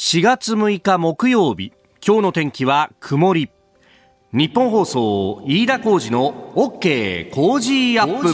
4月6日木曜日今日の天気は曇り。日本放送飯田浩二の OK 工事アップ。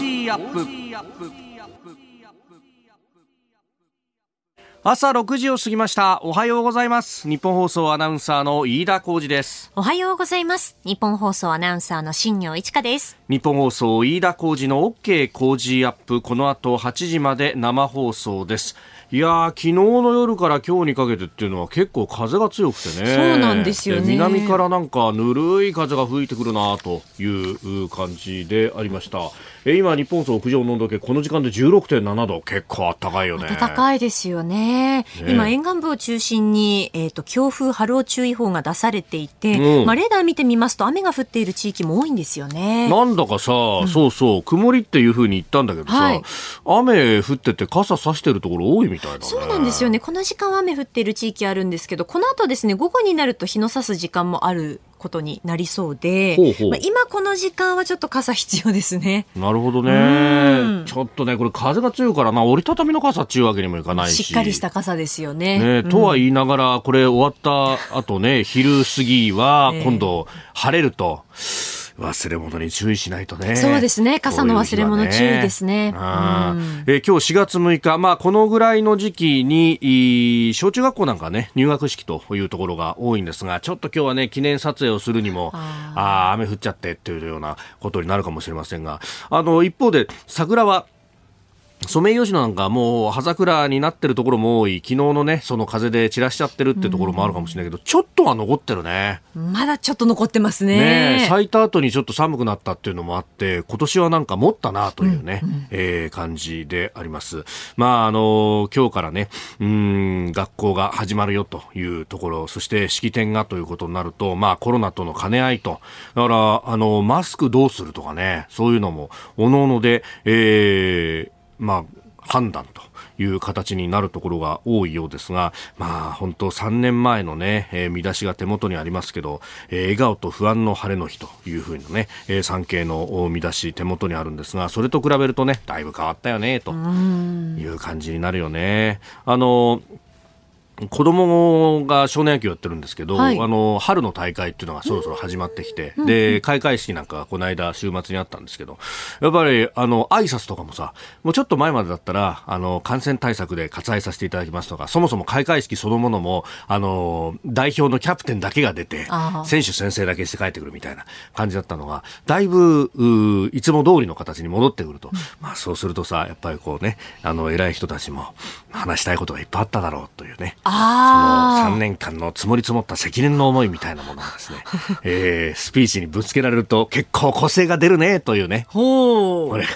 朝6時を過ぎました。おはようございます。日本放送アナウンサーの飯田浩二です。おはようございます。日本放送アナウンサーの新業一華です。日本放送飯田浩二の OK 工事アップ。この後8時まで生放送ですいや昨日の夜から今日にかけてっていうのは結構風が強くてね。そうなんですよね。南からなんかぬるい風が吹いてくるなという感じでありました。え今、日本総屋上の温度計、この時間で16.7度、結構暖かいよね。暖かいですよね。ね今、沿岸部を中心に、えっ、ー、と、強風波浪注意報が出されていて、うん、まあ、レーダー見てみますと、雨が降っている地域も多いんですよね。なんだかさ、うん、そうそう、曇りっていうふうに言ったんだけどさ、はい、雨降ってて傘さしてるところ多いみたいだね。そうなんですよね。この時間は雨降っている地域あるんですけど、この後ですね、午後になると日の差す時間もあることになりそうで、ほうほうまあ、今この時間はちょっと傘必要ですね。なるほどね。ちょっとね、これ風が強いからな、折りたたみの傘っていうわけにもいかないし。しっかりした傘ですよね。ね、とは言いながら、これ終わった後ね、昼過ぎは今度晴れると、えー忘れ物に注意しないとね。そうですね。傘の忘れ物注意ですね。ねうん、えー、今日4月6日、まあこのぐらいの時期に、小中学校なんかね、入学式というところが多いんですが、ちょっと今日はね、記念撮影をするにも、ああ、雨降っちゃってっていうようなことになるかもしれませんが、あの、一方で桜はソメイヨシノなんかもう葉桜になってるところも多い。昨日のねその風で散らしちゃってるってところもあるかもしれないけど、ちょっとは残ってるね。まだちょっと残ってますね。ね咲いた後にちょっと寒くなったっていうのもあって今年はなんか持ったなというね、うんうん、えー、感じであります。まああの今日からねうん学校が始まるよというところそして式典がということになるとまあコロナとの兼ね合いとだからあのマスクどうするとかねそういうのもおのおので、えー、まあ、判断という形になるところが多いようですが、まあ本当3年前のね、えー、見出しが手元にありますけど、えー、笑顔と不安の晴れの日というふうにね、えー、産経の見出し手元にあるんですが、それと比べるとね、だいぶ変わったよね、という感じになるよね。あの、子供が少年野球やってるんですけど、はい、あの春の大会っていうのがそろそろ始まってきて、うん、で開会式なんかこの間週末にあったんですけどやっぱりあの挨拶とかもさもうちょっと前までだったらあの感染対策で割愛させていただきますとかそもそも開会式そのものもあの代表のキャプテンだけが出て選手宣誓だけして帰ってくるみたいな感じだったのがだいぶいつも通りの形に戻ってくると、うん、まあそうするとさやっぱりこうねあの偉い人たちも話したいことがいっぱいあっただろうというねその3年間の積もり積もった責任の思いみたいなものがですね、えー、スピーチにぶつけられると結構個性が出るねというね。ほう。これ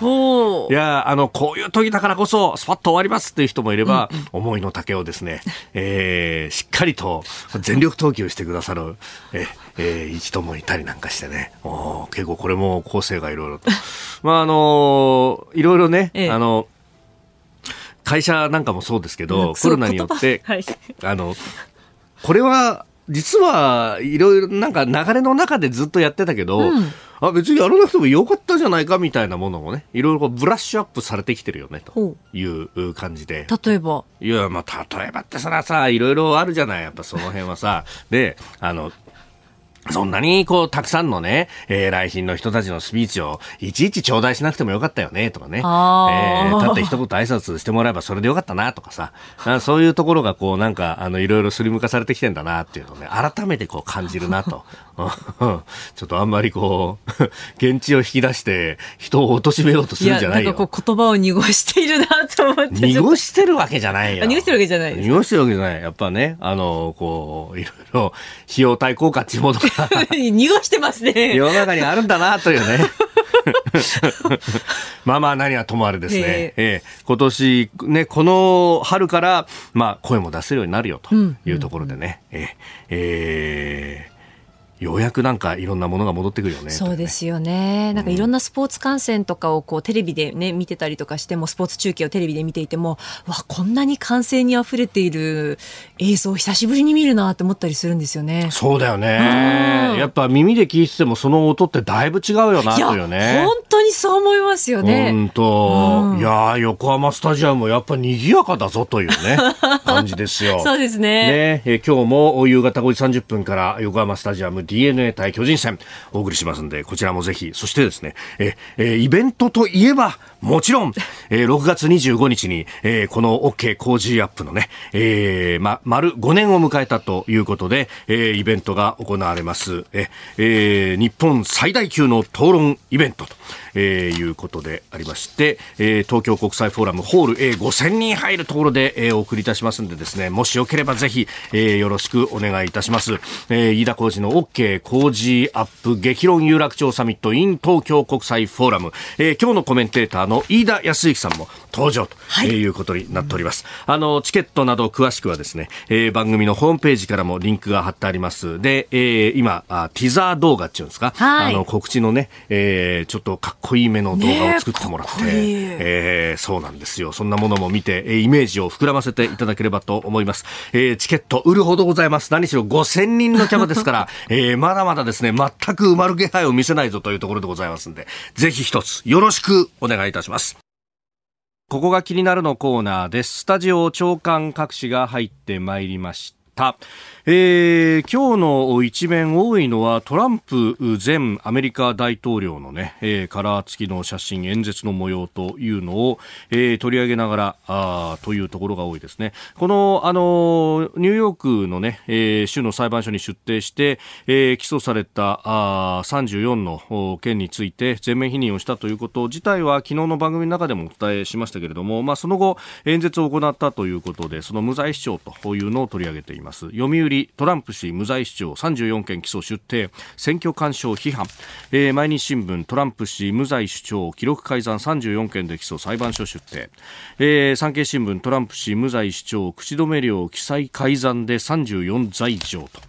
ほう。いや、あの、こういう時だからこそ、スパッと終わりますっていう人もいれば、うんうん、思いの丈をですね、えー、しっかりと全力投球してくださる、ええー、一度もいたりなんかしてね。お結構これも構成がいろいろと。まあ、あのー、いろいろね、ええ、あの、会社なんかもそうですけど、コロナによって、はい、あの、これは、実はいろいろなんか流れの中でずっとやってたけど、うん、あ別にやらなくてもよかったじゃないかみたいなものもねいろいろブラッシュアップされてきてるよねという感じで。例えば？いやまあ例えばってそらさいろいろあるじゃないやっぱその辺はさ。であのそんなに、こう、たくさんのね、えー、来賓の人たちのスピーチを、いちいち頂戴しなくてもよかったよね、とかね。えー、たって一言挨拶してもらえばそれでよかったな、とかさ。そういうところが、こう、なんか、あの、いろいろすりむかされてきてんだな、っていうのをね、改めてこう感じるな、と。ちょっとあんまりこう、現地を引き出して、人を貶めようとするんじゃないよ。なんかこう、言葉を濁しているな、と思って。濁してるわけじゃないよ。濁してるわけじゃない濁してるわけじゃない。やっぱね、あの、こう、いろいろ、費用対効果っていうものが 濁してますね。世の中にあるんだなというね。まあまあ何はともあれですね、え。えー、今年ねこの春からまあ声も出せるようになるよというところでね、うんうん、ええ。ーようやくなんかいろんなものが戻ってくるよね。そうですよね。なんかいろんなスポーツ観戦とかをこうテレビでね、見てたりとかしても、スポーツ中継をテレビで見ていても、わ、こんなに歓声に溢れている映像久しぶりに見るなって思ったりするんですよね。そうだよね。やっぱ耳で聞いててもその音ってだいぶ違うよなというね。本当にそう思いますよね。本当、うん、いや横浜スタジアムやっぱ賑やかだぞというね、感じですよ。そうですね。ねえ今日も夕方5時30分から横浜スタジアム DNA 対巨人戦お送りしますんで、こちらもぜひ、そしてですね、え、えイベントといえば、もちろん、えー、6月25日に、えー、この OK 工事アップのね、えー、ま、丸5年を迎えたということで、えー、イベントが行われます。え、えー、日本最大級の討論イベントと。えー、いうことでありまして、えー、東京国際フォーラムホール A5000 人入るところで、えー、お送りいたしますんでですね、もしよければぜひ、えー、よろしくお願いいたします。えー、飯田浩司の OK 工事アップ激論有楽町サミット in 東京国際フォーラム、えー、今日のコメンテーターの飯田康之さんも登場と、はい、いうことになっております。あの、チケットなど詳しくはですね、えー、番組のホームページからもリンクが貼ってあります。で、えー、今、あティザー動画っていうんですか、はい、あの、告知のね、えー、ちょっとかっこいい目の動画を作ってもらって、ね、えー、そうなんですよ。そんなものも見て、えー、イメージを膨らませていただければと思います。えー、チケット売るほどございます。何しろ5000人のキャパですから、えー、まだまだですね、全く埋まる気配を見せないぞというところでございますんで、ぜひ一つよろしくお願いいたします。たしますここが気になるのコーナーです。スタジオ長官各紙が入ってまいりました。えー、今日の一面多いのはトランプ前アメリカ大統領のね、えー、カラー付きの写真演説の模様というのを、えー、取り上げながらあというところが多いですね。このあのニューヨークのね、え、州の裁判所に出廷して、え、起訴されたあ34の件について全面否認をしたということ自体は昨日の番組の中でもお伝えしましたけれども、まあ、その後演説を行ったということでその無罪主張というのを取り上げています。読売トランプ氏無罪主張34件起訴出廷選挙干渉批判、えー、毎日新聞トランプ氏無罪主張記録改ざん34件で起訴裁判所出廷、えー、産経新聞トランプ氏無罪主張口止め料記載改ざんで34罪状と。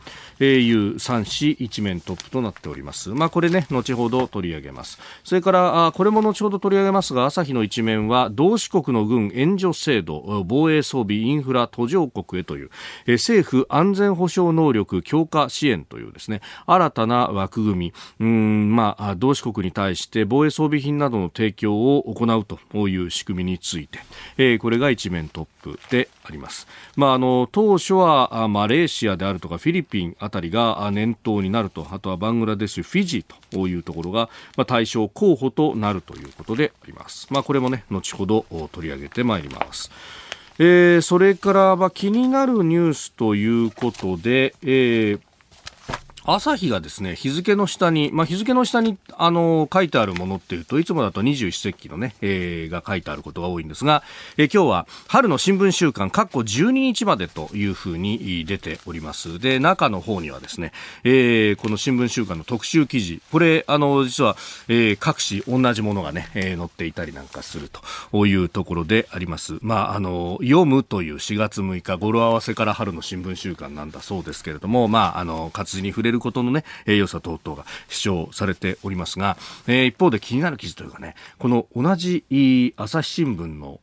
いう3紙一面トップとなっております。まあこれね、後ほど取り上げます。それから、これも後ほど取り上げますが、朝日の一面は、同志国の軍援助制度、防衛装備、インフラ、途上国へという、政府安全保障能力強化支援というですね、新たな枠組み、うん、まあ、同志国に対して防衛装備品などの提供を行うという仕組みについて、これが一面トップであります。まあ、あの、当初は、マレーシアであるとかフィリピンあたりが念頭になると、あとはバングラデシュ、フィジーというところが、まあ、対象候補となるということであります。まあ、これもね、後ほど取り上げてまいります。えー、それから、まあ、気になるニュースということで、えー朝日がですね、日付の下に、まあ、日付の下に、あの、書いてあるものっていうと、いつもだと二十四節気のね、えー、が書いてあることが多いんですが、えー、今日は春の新聞週間、括弧12日までというふうに出ております。で、中の方にはですね、えー、この新聞週間の特集記事、これ、あの、実は、えー、各紙同じものがね、えー、載っていたりなんかするというところであります。まあ、あの、読むという4月6日、語呂合わせから春の新聞週間なんだそうですけれども、まあ、あの、活字に触れるることのね、え良さ等々が主張されておりますが、えー、一方で気になる記事というかね、この同じ朝日新聞の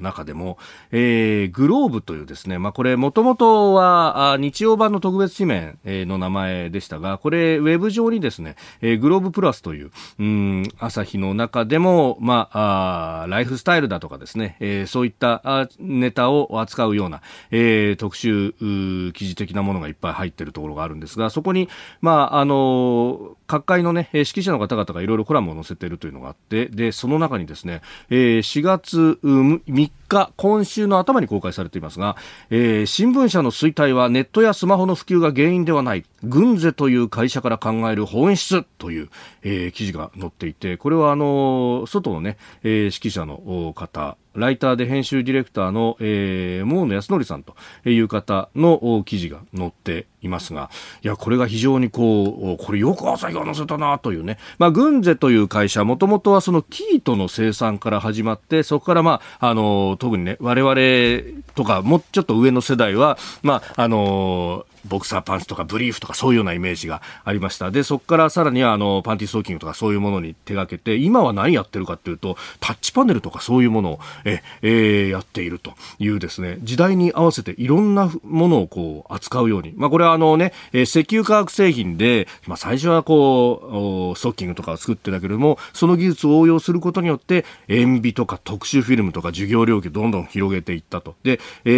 中でも、えー、グローブというですね、まあ、これもともとは日曜版の特別紙面の名前でしたが、これウェブ上にですね、えー、グローブプラスという、うん、朝日の中でも、まあ、あライフスタイルだとかですね、えー、そういったネタを扱うような、えー、特集記事的なものがいっぱい入っているところがあるんですが、そこに、まあ、あの、各界のね、指揮者の方々がいろいろコラムを載せているというのがあって、で、その中にですね、えー、4月3日、今週の頭に公開されていますが、えー、新聞社の衰退はネットやスマホの普及が原因ではない、軍勢という会社から考える本質という、えー、記事が載っていて、これはあの、外のね、えー、指揮者の方、ライターで編集ディレクターの、えー、モー野康則さんという方の記事が載っていますが、いや、これが非常にこう、これよく朝日が載せたなというね。まあ、グンゼという会社、もともとはそのキートの生産から始まって、そこからまあ、あの、特にね、我々とか、もうちょっと上の世代は、まあ、あの、ボクサーパンツとかブリーフとかそういうようなイメージがありました。で、そこからさらにはあのパンティストッキングとかそういうものに手がけて、今は何やってるかっていうと、タッチパネルとかそういうものをえ、えー、やっているというですね、時代に合わせていろんなものをこう扱うように。まあこれはあのね、え石油化学製品で、まあ最初はこう、ストッキングとかを作ってたけれども、その技術を応用することによって、塩ビとか特殊フィルムとか授業領域をどんどん広げていったと。で、え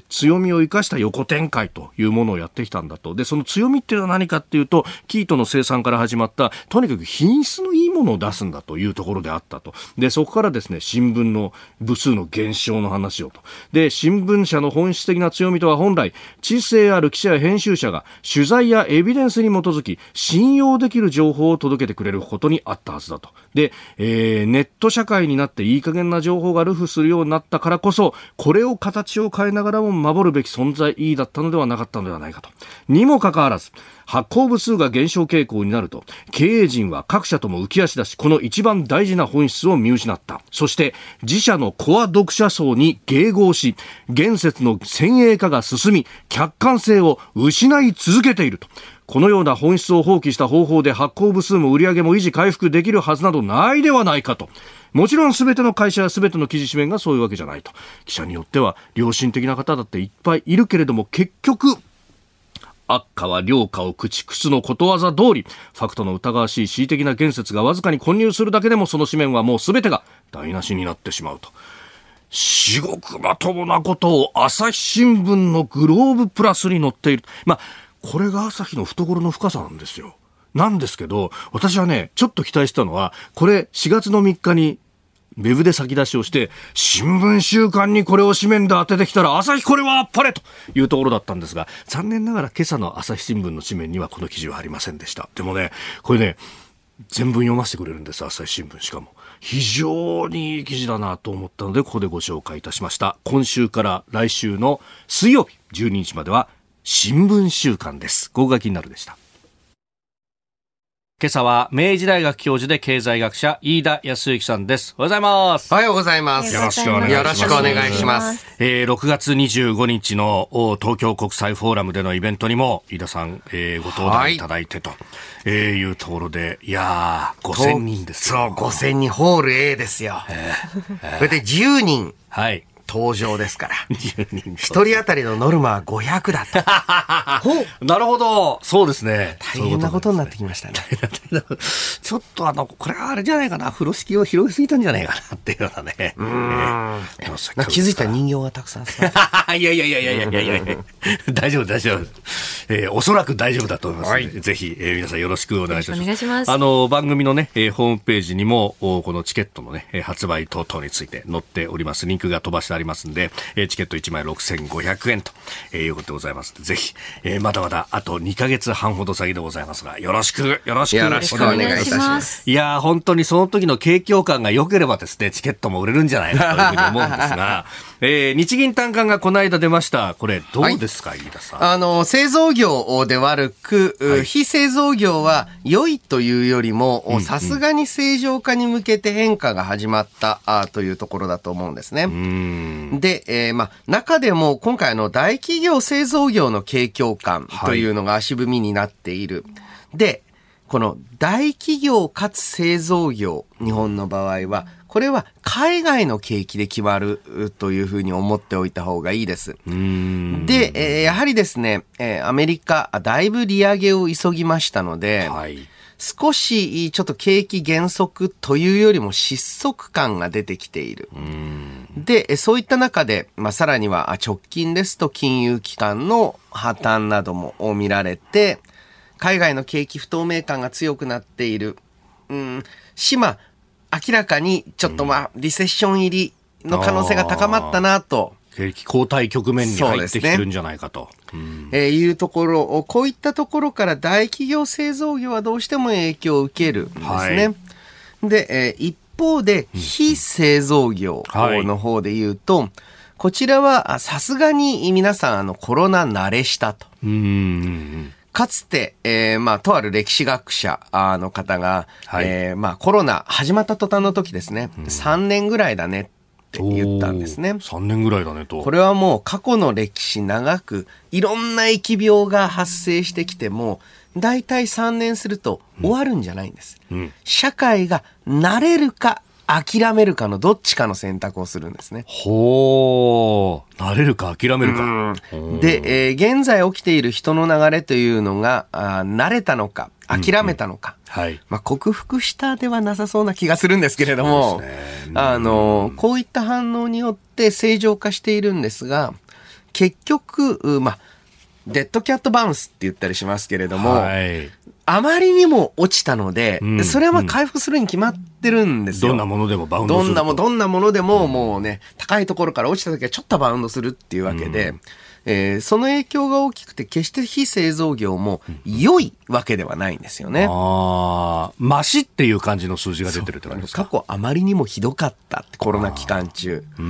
ー、強みを生かした横展開というものをやってきたんだと。で、その強みっていうのは何かっていうと、キートの生産から始まった、とにかく品質のいいものを出すんだというところであったと。で、そこからですね、新聞の部数の減少の話をと。で、新聞社の本質的な強みとは本来、知性ある記者や編集者が取材やエビデンスに基づき、信用できる情報を届けてくれることにあったはずだと。で、えー、ネット社会になっていい加減な情報がルフするようになったからこそ、これを形を変えながらも守るべき存在だったのではなかったのではないないかと。にもかかわらず、発行部数が減少傾向になると、経営陣は各社とも浮き足だし、この一番大事な本質を見失った。そして、自社のコア読者層に迎合し、現説の先鋭化が進み、客観性を失い続けていると。このような本質を放棄した方法で発行部数も売り上げも維持回復できるはずなどないではないかと。もちろん全ての会社や全ての記事紙面がそういうわけじゃないと。記者によっては良心的な方だっていっぱいいるけれども結局、悪化は良化を駆逐すのことわざ通り、ファクトの疑わしい恣意的な言説がわずかに混入するだけでもその紙面はもう全てが台無しになってしまうと。至極まともなことを朝日新聞のグローブプラスに載っている。まあ、これが朝日の懐の深さなんですよ。なんですけど、私はね、ちょっと期待したのは、これ4月の3日にウェブで先出しをして、新聞週間にこれを紙面で当ててきたら、朝日これはあっぱれというところだったんですが、残念ながら今朝の朝日新聞の紙面にはこの記事はありませんでした。でもね、これね、全文読ませてくれるんです、朝日新聞しかも。非常にいい記事だなと思ったので、ここでご紹介いたしました。今週から来週の水曜日12日までは、新聞週間です。合が気になるでした。今朝は明治大学教授で経済学者飯田康之さんです。おはようございます。おはようございます。よろしくお願いします。よろしくお願いします。えー、6月25日の東京国際フォーラムでのイベントにも飯田さん、えー、ご登壇いただいてと、はい、えー、いうところで、いやー、5000人ですそう、5000人ホール A ですよ。えー、それで10人。はい。登場ですから。一人当たりのノルマは500だと。なるほど。そうですね。大変なことになってきましたね。ちょっとあの、これはあれじゃないかな。風呂敷を広げすぎたんじゃないかなっていうようなね。うん。えー、気づいたら人形がたくさん いやいやいやいやいやいやいや大丈夫大丈夫。えー、おそらく大丈夫だと思います、はい、ぜひ、えー、皆さんよろしくお願いします。お願いします。あの、番組のね、えー、ホームページにも、おこのチケットのね、発売等々について載っております。リンクが飛ばしてありますんで、えー、チケット1枚6500円と、えー、いうことでございますぜひ、えー、まだまだあと2か月半ほど先でございますが、よろしく、よろしくお願いします。いや本当にその時の景況感が良ければですね、チケットも売れるんじゃないかというふうに思うんですが、えー、日銀短観がこの間出ました。これ、どうですか、はい、飯田さん？あの、製造業で悪く、はい、非製造業は良いというよりも、さすがに正常化に向けて変化が始まったあというところだと思うんですね。で、えー、まあ、中でも今回の大企業製造業の景況感というのが足踏みになっている。はい、で、この大企業かつ製造業、日本の場合は、これは海外の景気で決まるというふうに思っておいた方がいいです。で、えー、やはりですね、えー、アメリカ、だいぶ利上げを急ぎましたので、はい、少しちょっと景気減速というよりも失速感が出てきている。で、そういった中で、まあ、さらには直近ですと金融機関の破綻なども見られて、海外の景気不透明感が強くなっている。うん、島、明らかにちょっとまあ、リセッション入りの可能性が高まったなと。景気後退局面に入ってきてるんじゃないかと。ねうん、えー、いうところ、こういったところから大企業製造業はどうしても影響を受けるんですね。はい、で、えー、一方で、非製造業の方で言うと、はい、こちらはさすがに皆さんあのコロナ慣れしたと。うんかつて、えー、まあ、とある歴史学者の方が、はい、えー、まあ、コロナ始まった途端の時ですね、うん、3年ぐらいだね。って言ったんですね。3年ぐらいだねと。これはもう過去の歴史長く、いろんな疫病が発生してきても、大体3年すると終わるんじゃないんです。うん社会が慣れるか諦めるかのどっちかの選択をするんですね。ほー、慣れるか諦めるか。で、えー現在起きている人の流れというのが、あー慣れたのか、諦めたのか、はい。まあ、克服したではなさそうな気がするんですけれども、ねあの、こういった反応によって正常化しているんですが、結局、うまあ、デッドキャットバウンスって言ったりしますけれども、はい。あまりにも落ちたので、うんそれはまあ回復するに決まってるんですよ。どんなものでもバウンドすると。どんなも、どんなものでももうね、高いところから落ちた時はちょっとバウンドするっていうわけで、えーその影響が大きくて決して非製造業も良いわけではないんですよね。ああ、マシっていう感じの数字が出てるって感じですか？過去あまりにもひどかったってコロナ期間中。え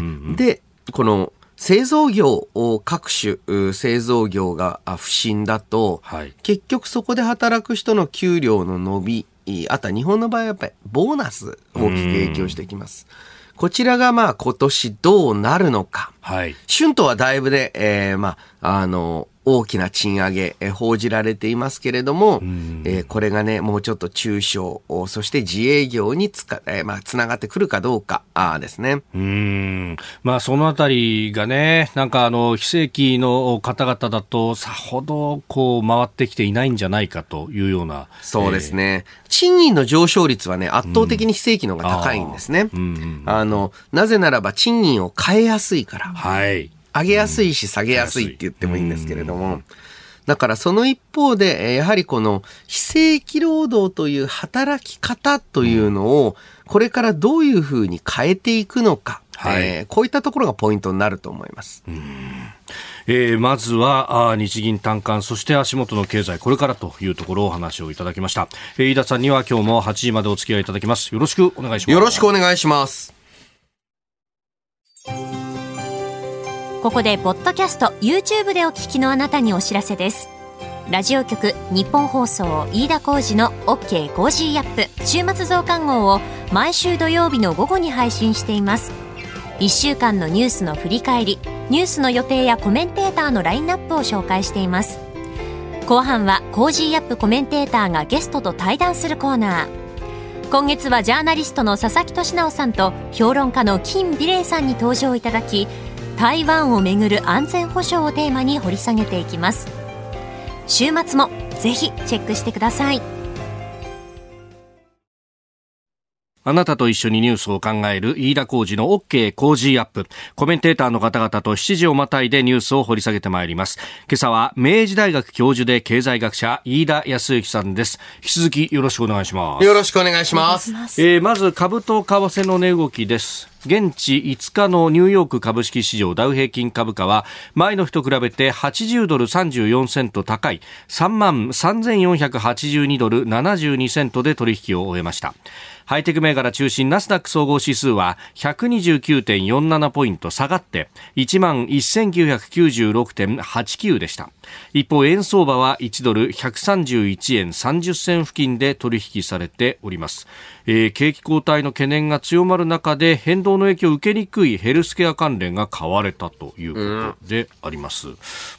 ーで、この製造業を各種う製造業があ不振だと、はい結局そこで働く人の給料の伸び、いあとは日本の場合はやっぱりボーナス大きく影響してきます。こちらがまあ今年どうなるのか。はい。春闘はだいぶで、えーまあ、あの、大きな賃上げ、えー報じられていますけれども、えーこれがね、もうちょっと中小、おそして自営業につか、えーまあ、つながってくるかどうか、あーですね。うーん。まあ、そのあたりがね、なんかあの、非正規の方々だと、さほど、こう、回ってきていないんじゃないかというような。そうですね。賃金の上昇率はね、圧倒的に非正規の方が高いんですね。うんうんあの、なぜならば賃金を変えやすいから。はい。上げやすいし下げやすいって言ってもいいんですけれども、だからその一方で、えーやはりこの非正規労働という働き方というのを、これからどういうふうに変えていくのか、はい。えーこういったところがポイントになると思います。えーまずはあー日銀短観そして足元の経済これからというところをお話をいただきました、えー飯田さんには今日も8時までお付き合いいただきます。よろしくお願いします。よろしくお願いします。ここでポッドキャスト YouTube でお聞きのあなたにお知らせです。ラジオ局ニッポン放送飯田浩司の OK コージーアップ週末増刊号を毎週土曜日の午後に配信しています。1週間のニュースの振り返りニュースの予定やコメンテーターのラインナップを紹介しています。後半は Cozy up コメンテーターがゲストと対談するコーナー。今月はジャーナリストの佐々木俊尚さんと評論家の金美齢さんに登場いただき台湾をめぐる安全保障をテーマに掘り下げていきます週末もぜひチェックしてくださいあなたと一緒にニュースを考える飯田浩二の OK 工事アップ。コメンテーターの方々と7時をまたいでニュースを掘り下げてまいります。今朝は明治大学教授で経済学者飯田康之さんです。引き続きよろしくお願いします。よろしくお願いします。えーまず株と為替の値動きです。現地5日のニューヨーク株式市場ダウ平均株価は前の日と比べて80ドル34セント高い3万3482ドル72セントで取引を終えました。ハイテク銘柄中心ナスダック総合指数は129.47ポイント下がって1万1996.89でした。一方、円相場は1ドル131円30銭付近で取引されております。えー景気後退の懸念が強まる中で変動の影響を受けにくいヘルスケア関連が買われたということであります。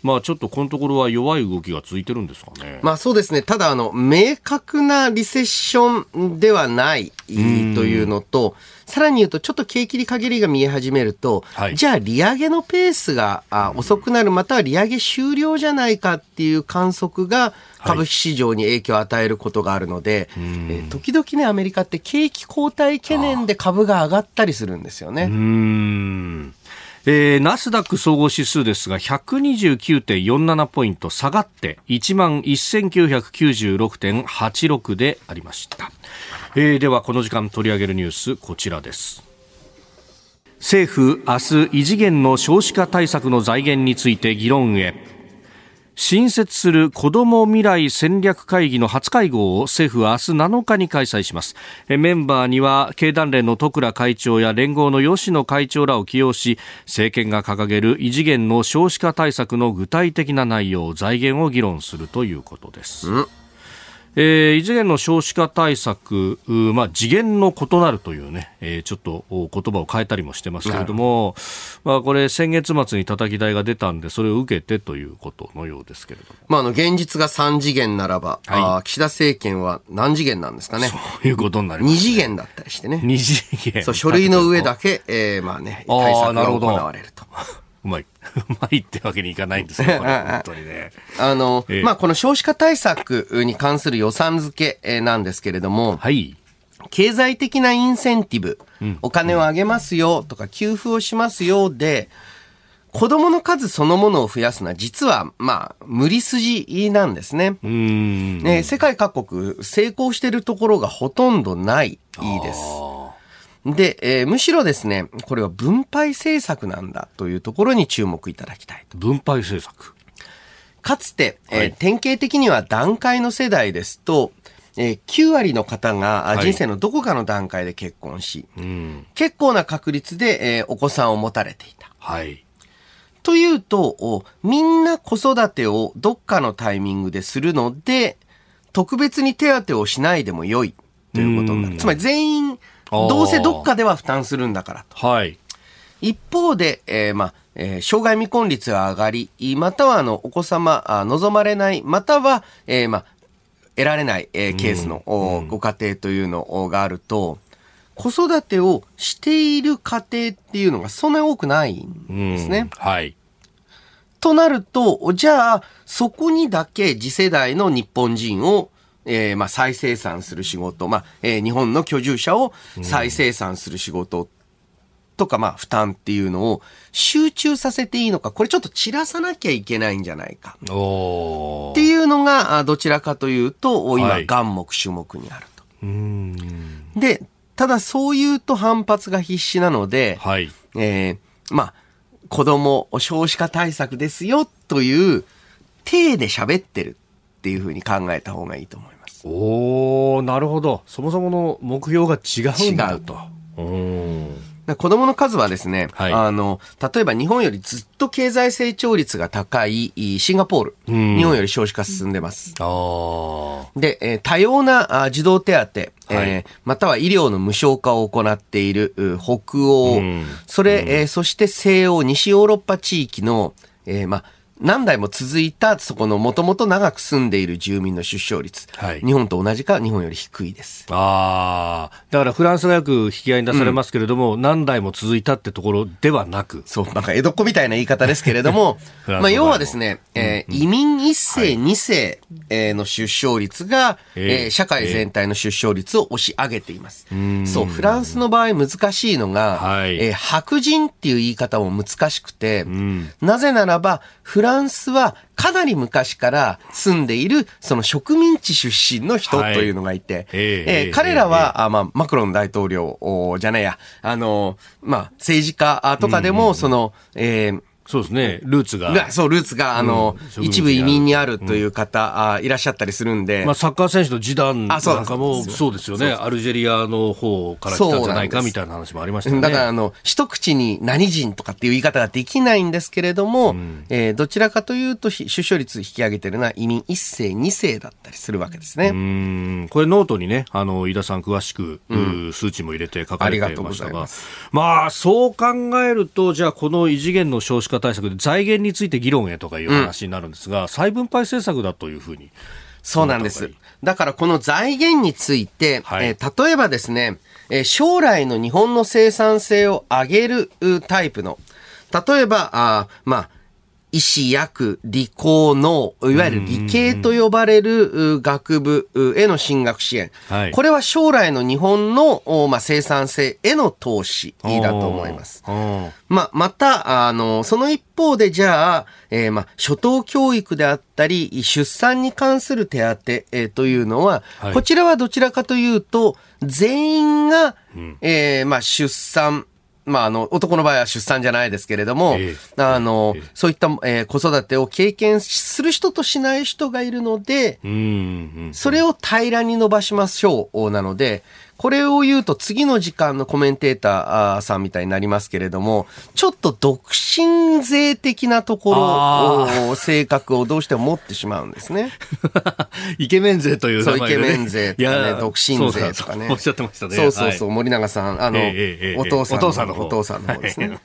まあちょっとこのところは弱い動きが続いてるんですかね。まあそうですね。ただ、あの、明確なリセッションではないというのと、さらに言うと、ちょっと景気に陰りが見え始めると、はいじゃあ利上げのペースがあ遅くなる、または利上げ終了じゃないかっていう観測が、株式市場に影響を与えることがあるので、えー時々ね、アメリカって景気後退懸念で株が上がったりするんですよね。うーん。えーナスダック総合指数ですが、129.47ポイント下がって、11,996.86でありました。えーでは、この時間取り上げるニュース、こちらです。政府、明日、異次元の少子化対策の財源について議論へ。新設する子ども未来戦略会議の初会合を政府は明日7日に開催しますメンバーには経団連の戸倉会長や連合の吉野会長らを起用し政権が掲げる異次元の少子化対策の具体的な内容財源を議論するということです、えー、異次元の少子化対策、まあ、次元の異なるというね、えー、ちょっと言葉を変えたりもしてますけれども、まあ、これ、先月末に叩き台が出たんで、それを受けてということのようですけれども。まあ、あの、現実が3次元ならば、はい、あ岸田政権は何次元なんですかね。そういうことになります、ね。2次元だったりしてね。2次元。そう、書類の上だけ、えー、まあね、対策が行われると。うまい。うまいってわけにいかないんですよ、これ、本当にね。あの、えー、まあ、この少子化対策に関する予算付けなんですけれども、はい。経済的なインセンティブ、うん、お金をあげますよとか、給付をしますよで、子供の数そのものを増やすのは実は、まあ、無理筋なんですね。ね世界各国成功しているところがほとんどないです。で、えー、むしろですね、これは分配政策なんだというところに注目いただきたいと。分配政策かつて、えー、はい、典型的には段階の世代ですと、えー、9割の方が人生のどこかの段階で結婚し、はい結構な確率で、えー、お子さんを持たれていた。はい。というと、みんな子育てをどっかのタイミングでするので、特別に手当をしないでも良いということになる。つまり全員どうせどっかでは負担するんだからと。はい。一方で、えー、まあ、えー、障害未婚率が上がり、またはあの、お子様、あ望まれない、または、えー、まあ、得られない、えー、ケースの、うん、ご家庭というのがあると、子育てをしている家庭っていうのがそんなに多くないんですね。うん、はい。となると、じゃあ、そこにだけ次世代の日本人をえー、まあ、再生産する仕事、まあ、えー、日本の居住者を再生産する仕事とか、まあ、負担っていうのを集中させていいのか、これちょっと散らさなきゃいけないんじゃないか。っていうのが、どちらかというと、今、眼目種目にあると。で、ただそう言うと反発が必至なので、はい、えー、まあ、子供少子化対策ですよという体で喋ってるっていうふうに考えた方がいいと思います。おなるほど。そもそもの目標が違うんだと。子供の数はですね、はい、あの、例えば日本よりずっと経済成長率が高いシンガポール、日本より少子化進んでます。で、えー、多様な児童手当、はい、えー、または医療の無償化を行っている北欧、それ、えー、そして西欧、西ヨーロッパ地域の、えー、まあ、何代も続いた、そこのもともと長く住んでいる住民の出生率、はい、日本と同じか、日本より低いです。ああ、だからフランスがよく引き合いに出されますけれども、うん、何代も続いたってところではなく。そう、なんか江戸っ子みたいな言い方ですけれども、まあ要はですね、えー、移民一世、二世、えの出生率が、えー、社会全体の出生率を押し上げています。そう、フランスの場合難しいのが、はい、えー、白人っていう言い方も難しくて、なぜならば、フランスはかなり昔から住んでいるその植民地出身の人というのがいて、はい、えー、彼らは、あまあ、マクロン大統領じゃないや、あの、まあ、政治家とかでも、その、えーそうですね、ルーツが。そう、ルーツが、あの、うん、一部移民にあるという方、うん、あいらっしゃったりするんで。まあ、サッカー選手のジダンなんかもそうですよね。アルジェリアの方から来たんじゃないかみたいな話もありましたね。だから、あの、一口に何人とかっていう言い方ができないんですけれども、うん、えー、どちらかというと、出生率引き上げてるのは移民一世、二世だったりするわけですね。うん。これノートにね、あの、飯田さん詳しく、うん、数値も入れて書かれてましたが。まあ、そう考えると、じゃあ、この異次元の少子化対策で財源源について議論へとかいう話になるんですが、うん、再分配政策だというふうに。そうなんです。だからこの財源について、はい、えー、例えばですね、えー、将来の日本の生産性を上げるタイプの、例えば、あまあ、医師、薬、理工の、いわゆる理系と呼ばれる学部への進学支援。はい、これは将来の日本の、まあ、生産性への投資だと思います。まあ、また、あの、その一方で、じゃあ、えー、まあ、初等教育であったり、出産に関する手当、えー、というのは、はい、こちらはどちらかというと、全員が、うん、えー、まあ、出産、まあ、あの、男の場合は出産じゃないですけれども、えー、あの、えー、そういった、えー、子育てを経験する人としない人がいるので、それを平らに伸ばしましょう、なので、これを言うと次の時間のコメンテーターさんみたいになりますけれども、ちょっと独身税的なところを、性格をどうしても持ってしまうんですね。イケメン税というそう、イ名前で、ね。ケメン税とかね、独身税とかね。おっしゃってましたね。そうそうそう、はい森永さん、あの、お父さんお父さんの方お父さんの方ですね。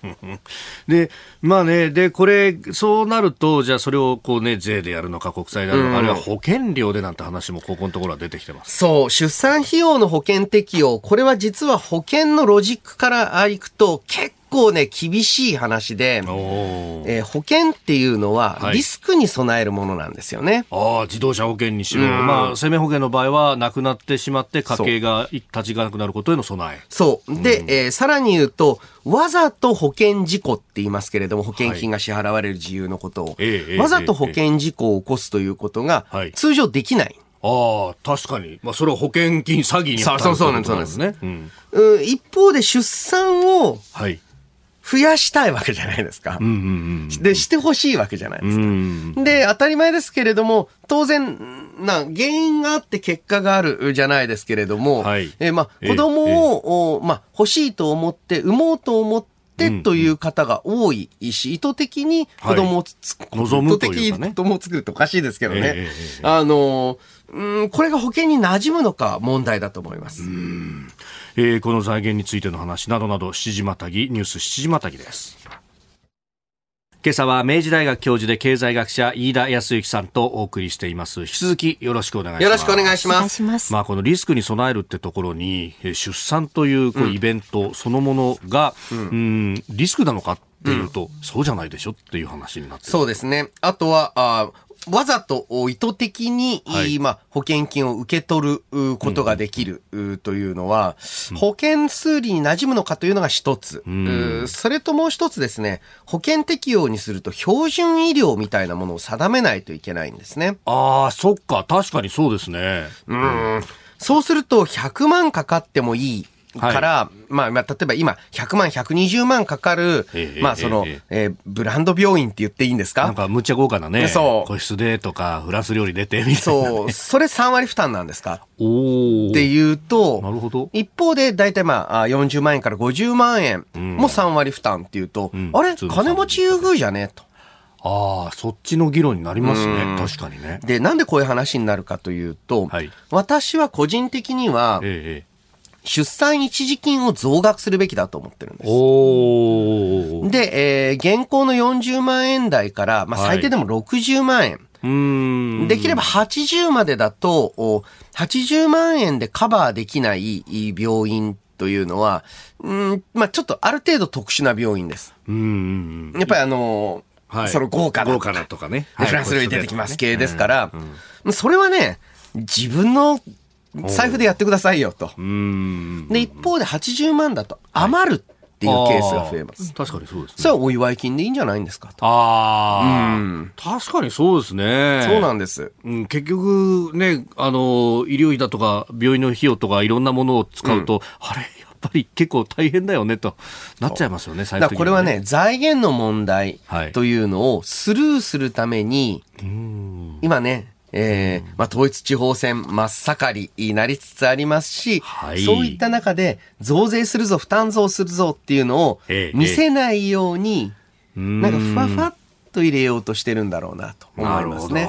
で、まあね、で、これ、そうなると、じゃあそれをこうね、税でやるのか、国債でやるのか、あるいは保険料でなんて話もここのところは出てきてます。そう、出産費用の保険適用、これは実は保険のロジックからいくと結構ね、厳しい話で、えー保険っていうのははい。リスクに備えるものなんですよね。ああ、自動車保険にしろ、うん。まあ、生命保険の場合は、なくなってしまって、家計が立ち行かなくなることへの備え。そう。で、えーさらに言うと、わざと保険事故って言いますけれども、保険金が支払われる自由のことを、ええええわざと保険事故を起こすということがはい、通常できない。ああ、確かに。まあ、それは保険金詐欺にそうそうそうということですね。うんうん一方で出産をはい。増やしたいわけじゃないですか。うんうんで、してほしいわけじゃないですうん。うか。ん。で、当たり前ですけれども、当然、な、原因があって結果があるじゃないですけれども、はいえーまあ、ええ子供を、おまあ、欲しいと思って、産もうと思ってという方が多いし、意図的に子供をつ、望むというかね意図的に子供を作るっておかしいですけどね。ええええええあの、うん、これが保険に馴染むのか問題だと思います。えーこの財源についての話などなど、七時またぎ、ニュース七時またぎです。今朝は明治大学教授で経済学者飯田康之さんとお送りしています。引き続きよろしくお願いします。よろしくお願いします。まあ、このリスクに備えるってところに、えー出産というこうイベントそのものが、うん、リスクなのかっていうと、そうじゃないでしょっていう話になってるそうですね。あとは、あわざとお意図的に、はいまあ、保険金を受け取るうことができる、うというのは、保険数理に馴染むのかというのが一つ、んうそれともう一つですね、保険適用にすると標準医療みたいなものを定めないといけないんですね。ああ、そっか、確かにそうですね。うんそうすると、100万かかってもいい。から、まあ、まあ、例えば今、100万、120万かかるええ、まあ、その、ええ。ーブランド病院って言っていいんですか？なんかむっちゃ豪華なね、そう。個室でとか、フランス料理出てみたいな。そう、それ3割負担なんですか？おお。っていうと、なるほど。一方で大体まああ40万円から50万円も3割負担っていうと、ん。あれ？金持ち優遇じゃねと。ああ、そっちの議論になりますね。うん。確かにね。で、なんでこういう話になるかというと、はい。私は個人的にはええ出産一時金を増額するべきだと思ってるんええ。です。で、えー現行の40万円台から、まあ、はい最低でも60万円。うーん。できれば80までだと、お80万円でカバーできない病院というのは、うん、まあちょっとある程度特殊な病院です。うん。やっぱりあのーはいその豪華な豪華なとかね。でフランス料理出てきます系ですから、それはね、自分の財布でやってくださいよと。で、一方で80万だと余るっていうケースが増えます。確かにそうですね。それはお祝い金でいいんじゃないんですかと。ああ、うん確かにそうですね。そうなんです。うん、結局ね、あの、医療費だとか、病院の費用とか、いろんなものを使うと、あれ、やっぱり結構大変だよね、となっちゃいますよね、最だからこれはね、財源の問題はいというのをスルーするために、うん。今ね、えーまあ、統一地方選真っ盛りになりつつありますし、はい。そういった中で増税するぞ、負担増するぞっていうのをええ見せないように、うん。なんかふわふわっと入れようとしてるんだろうなと思いますね。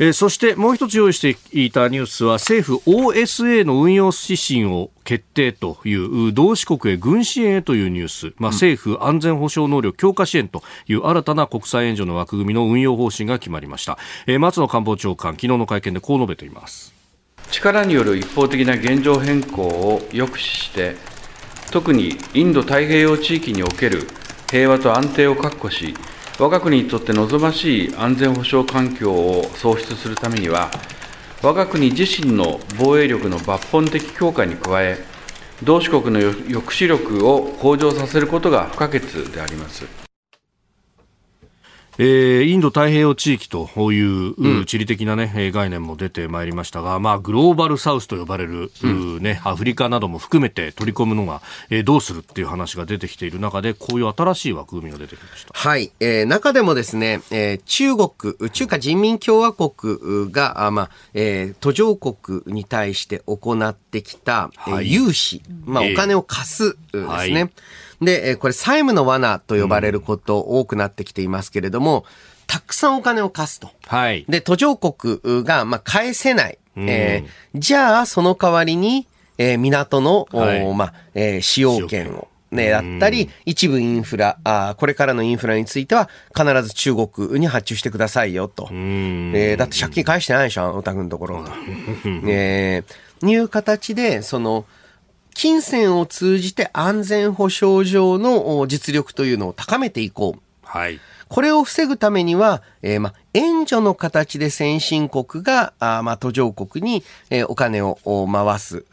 えーそしてもう一つ用意していたニュースは政府 OSA の運用指針を決定という同志国へ軍支援へというニュース、まあ、政府安全保障能力強化支援という新たな国際援助の枠組みの運用方針が決まりました、えー松野官房長官昨日の会見でこう述べています。力による一方的な現状変更を抑止して特にインド太平洋地域における平和と安定を確保し我が国にとって望ましい安全保障環境を創出するためには我が国自身の防衛力の抜本的強化に加え同志国の抑止力を向上させることが不可欠であります。えー、インド太平洋地域という、うん、地理的な、ね、概念も出てまいりましたが、まあ、グローバルサウスと呼ばれる、うん、ね、アフリカなども含めて取り込むのが、えー、どうするっていう話が出てきている中で、こういう新しい枠組みが出てきました。はい。えー、中でもですね、えー、中国、中華人民共和国が、あまあ、えー、途上国に対して行ってきた、はい、融資、まあ、お金を貸すですね。はいで、これ債務の罠と呼ばれること多くなってきていますけれども、たくさんお金を貸すと。はい。で、途上国が、まあ、返せない。えー、じゃあ、その代わりに、えー、港の、はい、まあ、えー、使用権を。ね、だったり、一部インフラあ、これからのインフラについては、必ず中国に発注してくださいよと。えー、だって借金返してないでしょ、お宅のところが。えー、いう形で、その、金銭を通じて安全保障上の実力というのを高めていこう。はい。これを防ぐためには、えー、ま、援助の形で先進国が、あま、途上国に、えー、お金を回す、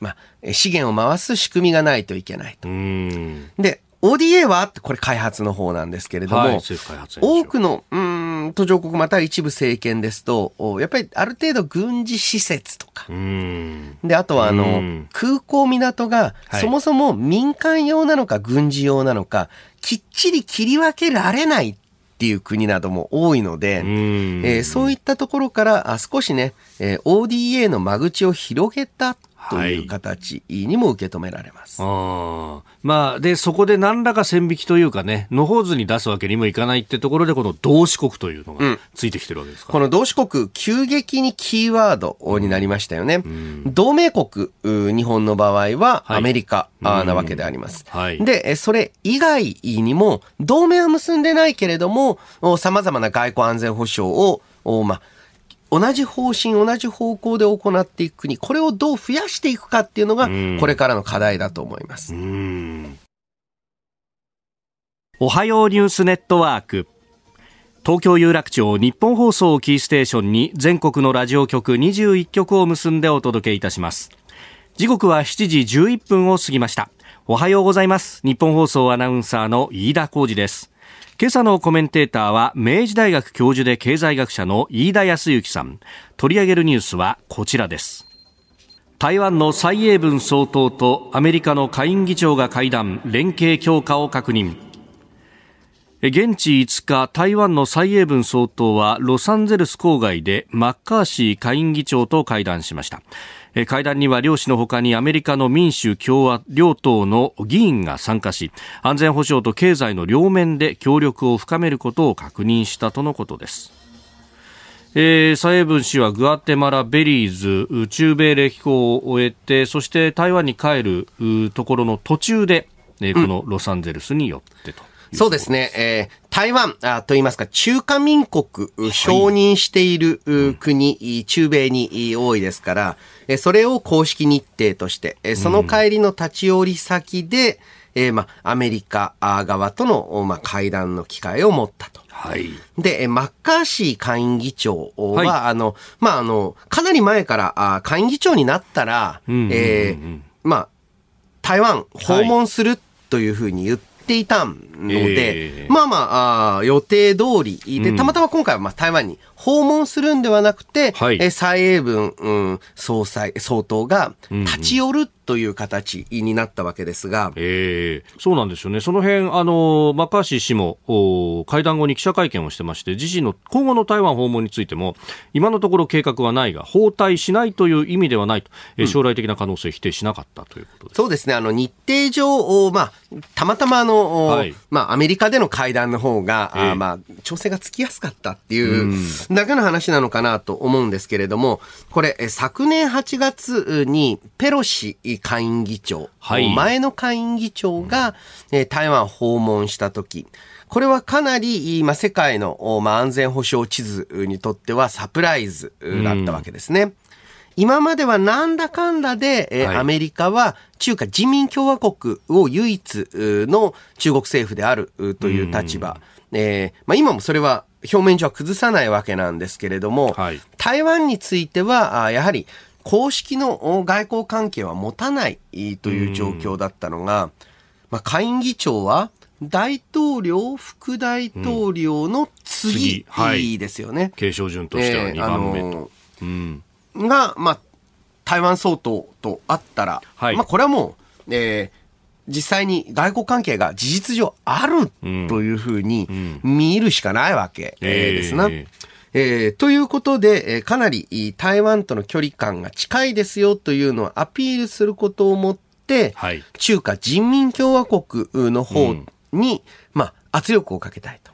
ま、資源を回す仕組みがないといけないと。で、ODA はこれ開発の方なんですけれども、はい、多くの、うん、途上国または一部政権ですと、やっぱりある程度軍事施設とか、で、あとはあの、空港港がそもそも民間用なのか軍事用なのか、きっちり切り分けられないっていう国なども多いので、えー、そういったところから少しね、えー、ODA の間口を広げたという形にも受け止められます。はい、あまあ、で、そこで何らか線引きというかね、野放図に出すわけにもいかないってところで、この同志国というのがついてきてるわけですか、うん、この同志国、急激にキーワードになりましたよね。うん、同盟国、日本の場合はアメリカなわけであります。はい、で、それ以外にも、同盟は結んでないけれども、様々な外交安全保障を、まあ、同じ方針、同じ方向で行っていく国、これをどう増やしていくかっていうのが、これからの課題だと思います。おはようニュースネットワーク。東京有楽町日本放送キーステーションに全国のラジオ局21局を結んでお届けいたします。時刻は7時11分を過ぎました。おはようございます。日本放送アナウンサーの飯田浩二です。今朝のコメンテーターは明治大学教授で経済学者の飯田康之さん。取り上げるニュースはこちらです。台湾の蔡英文総統とアメリカの下院議長が会談連携強化を確認。現地5日台湾の蔡英文総統はロサンゼルス郊外でマッカーシー下院議長と会談しました。会談には両氏のほかにアメリカの民主共和両党の議員が参加し安全保障と経済の両面で協力を深めることを確認したとのことですえー、蔡英文氏はグアテマラ、ベリーズ、中米歴訪を終えて、そして台湾に帰るところの途中で、えー、このロサンゼルスに寄ってと。そうですね。えー、台湾あと言いますか、中華民国、承認している国、はい、中米に多いですから、それを公式日程として、その帰りの立ち寄り先で、えー、まアメリカ側との、ま会談の機会を持ったと。はい。で、マッカーシー下院議長は、はい、あの、まあ、あの、かなり前から、あ下院議長になったら、えまあ、台湾訪問するというふうに言って、ていたので、えー、まあまああ、予定通りで、たまたま今回はまあ台湾に訪問するんではなくて、はい、え蔡英文、うん、総裁、総統が立ち寄るという形になったわけですが、えー、そうなんですよね、その辺あのマッカーシー氏も会談後に記者会見をしてまして、自身の今後の台湾訪問についても、今のところ計画はないが、包帯しないという意味ではないと、うん、将来的な可能性否定しなかったということです。そうですね、あの日程上、まあ、たまたまあの、はい、まあ、アメリカでの会談の方が、えー、あまあ、調整がつきやすかったっていうだけの話なのかなと思うんですけれども、これ、昨年8月にペロシ下院議長、はい、前の下院議長が、え台湾訪問したとき、これはかなり、まあ、世界の、まあ、安全保障地図にとってはサプライズだったわけですね。今まではなんだかんだで、えはい、アメリカは中華人民共和国を唯一の中国政府であるという立場。えー、まあ、今もそれは表面上は崩さないわけなんですけれども、はい、台湾については、やはり公式の外交関係は持たないという状況だったのが、まあ、下院議長は大統領、副大統領の次,、ですよね。継承順としては2番目と。えーあのうん。が、まあ、台湾総統とあったら、はいまあ、これはもう、えー実際に外交関係が事実上あるうんというふうにん見るしかないわけえーですな。ええーということで、えーかなり台湾との距離感が近いですよというのをアピールすることをもって、はい。中華人民共和国の方に、まあ、圧力をかけたいと。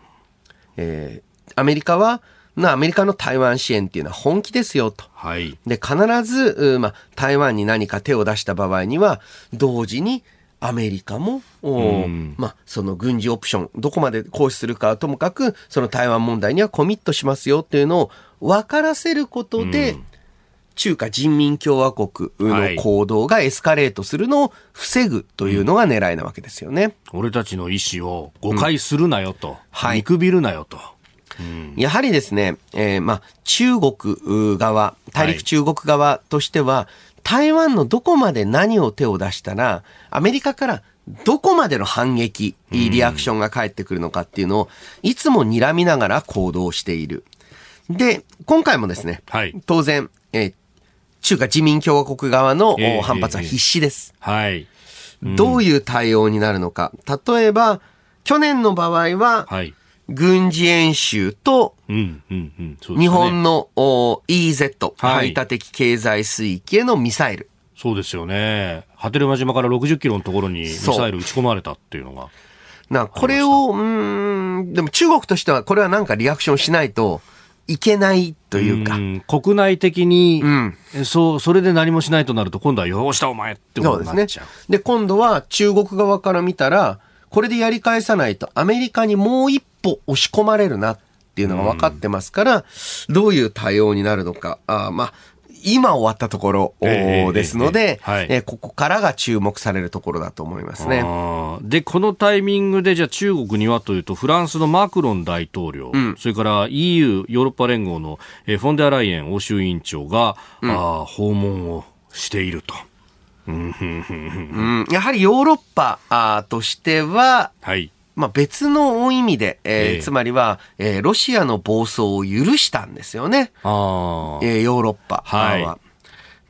えーアメリカは、なアメリカの台湾支援っていうのは本気ですよと。はい。で、必ず、うまあ、台湾に何か手を出した場合には、同時にアメリカも、うん。まあ、その軍事オプション、どこまで行使するかはともかく、その台湾問題にはコミットしますよっていうのを分からせることで、うん。中華人民共和国の行動がエスカレートするのを防ぐというのが狙いなわけですよね。俺たちの意思を誤解するなよと。はい。見くびるなよと。やはりですね、えーまあ、中国側、大陸中国側としては、台湾のどこまで何を手を出したら、アメリカからどこまでの反撃、リアクションが返ってくるのかっていうのを、いつも睨みながら行動している。で、今回もですね、はい当然、えー中華人民共和国側の反発は必至です。はい。どういう対応になるのか。例えば、去年の場合は、はい。軍事演習とうん、うん、うん。そうですね日本のお EEZ、はい排他的経済水域へのミサイル。そうですよね。波照間島から60キロのところにミそうサイル撃ち込まれたっていうのが。な、これを、うーん、でも中国としてはこれはなんかリアクションしないといけないというか。ん国内的に、んえそう、それで何もしないとなると、今度はようしたお前ってこそうですねとになっちゃう。。で、今度は中国側から見たら、これでやり返さないとアメリカにもう一歩押し込まれるなっていうのが分かってますから、どういう対応になるのか。あーまあ、今終わったところですのええで、はいえーここからが注目されるところだと思いますね。で、このタイミングで、じゃあ中国にはというと、フランスのマクロン大統領、それから EU、ヨーロッパ連合の、えーフォンデアライエン欧州委員長が、あー訪問をしていると。うん、やはりヨーロッパとしては、はい。まあ、別の意味で、えーええつまりは、えーロシアの暴走を許したんですよね。ああ。えーヨーロッパはいは。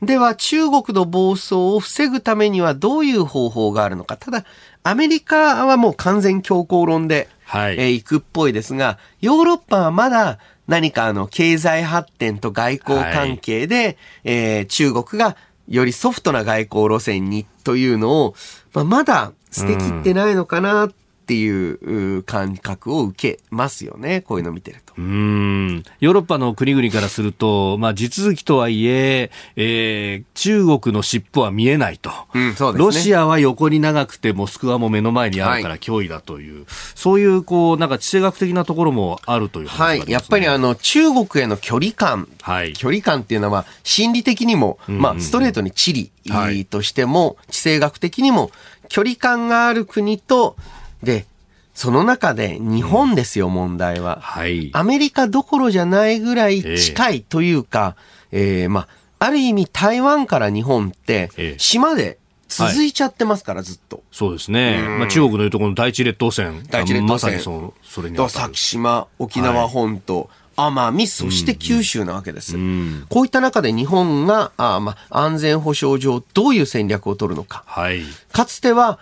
では、中国の暴走を防ぐためにはどういう方法があるのか。ただ、アメリカはもう完全強硬論で、はいえー行くっぽいですが、ヨーロッパはまだ何かあの、経済発展と外交関係で、えー中国がよりソフトな外交路線にというのを、まあ、まだ捨てきってないのかなっていうう感覚を受けますよね。こういうの見てると。うーん。ヨーロッパの国々からすると、まあ、地続きとはいええー中国の尻尾は見えないと、うんそうですね。ロシアは横に長くて、モスクワも目の前にあるからはい。脅威だという、そういうこうなんか地政学的なところもあるという話があはい。やっぱりあの、中国への距離感。はい。距離感っていうのは、心理的にも、まあ、ストレートに地理はい。としても、地政学的にも、距離感がある国と、で、その中で日本ですよ、問題は。はい。アメリカどころじゃないぐらい近いというか、えーまあ、ある意味台湾から日本ってええ、島で続いちゃってますから、ずっと。そうですね。まあ、中国のいうところの第一列島線。第一列島線まさにそそれに先島、沖縄本島、奄美、そして九州なわけです。んこういった中で日本が、あまあ、安全保障上どういう戦略を取るのか。はい。かつては、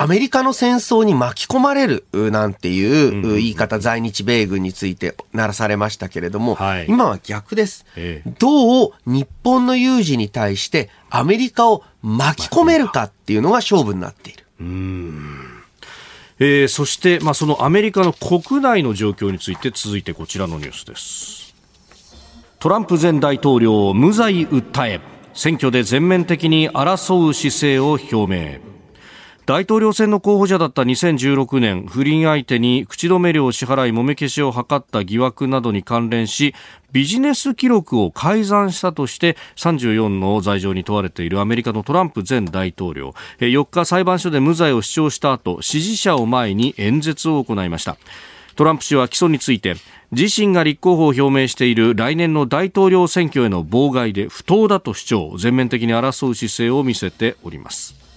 アメリカの戦争に巻き込まれるうなんていうう言い方、在日米軍についてならされましたけれども、はい今は逆です。ええどう日本の有事に対してアメリカを巻き込めるかっていうのが勝負になっている。えーそして、まあ、そのアメリカの国内の状況について続いてこちらのニュースです。トランプ前大統領無罪訴え、選挙で全面的に争う姿勢を表明。大統領選の候補者だった2016年、不倫相手に口止め料を支払い、もめ消しを図った疑惑などに関連し、ビジネス記録を改ざんしたとして、34の罪状に問われているアメリカのトランプ前大統領。4日、裁判所で無罪を主張した後、支持者を前に演説を行いました。トランプ氏は起訴について、自身が立候補を表明している来年の大統領選挙への妨害で不当だと主張、全面的に争う姿勢を見せております。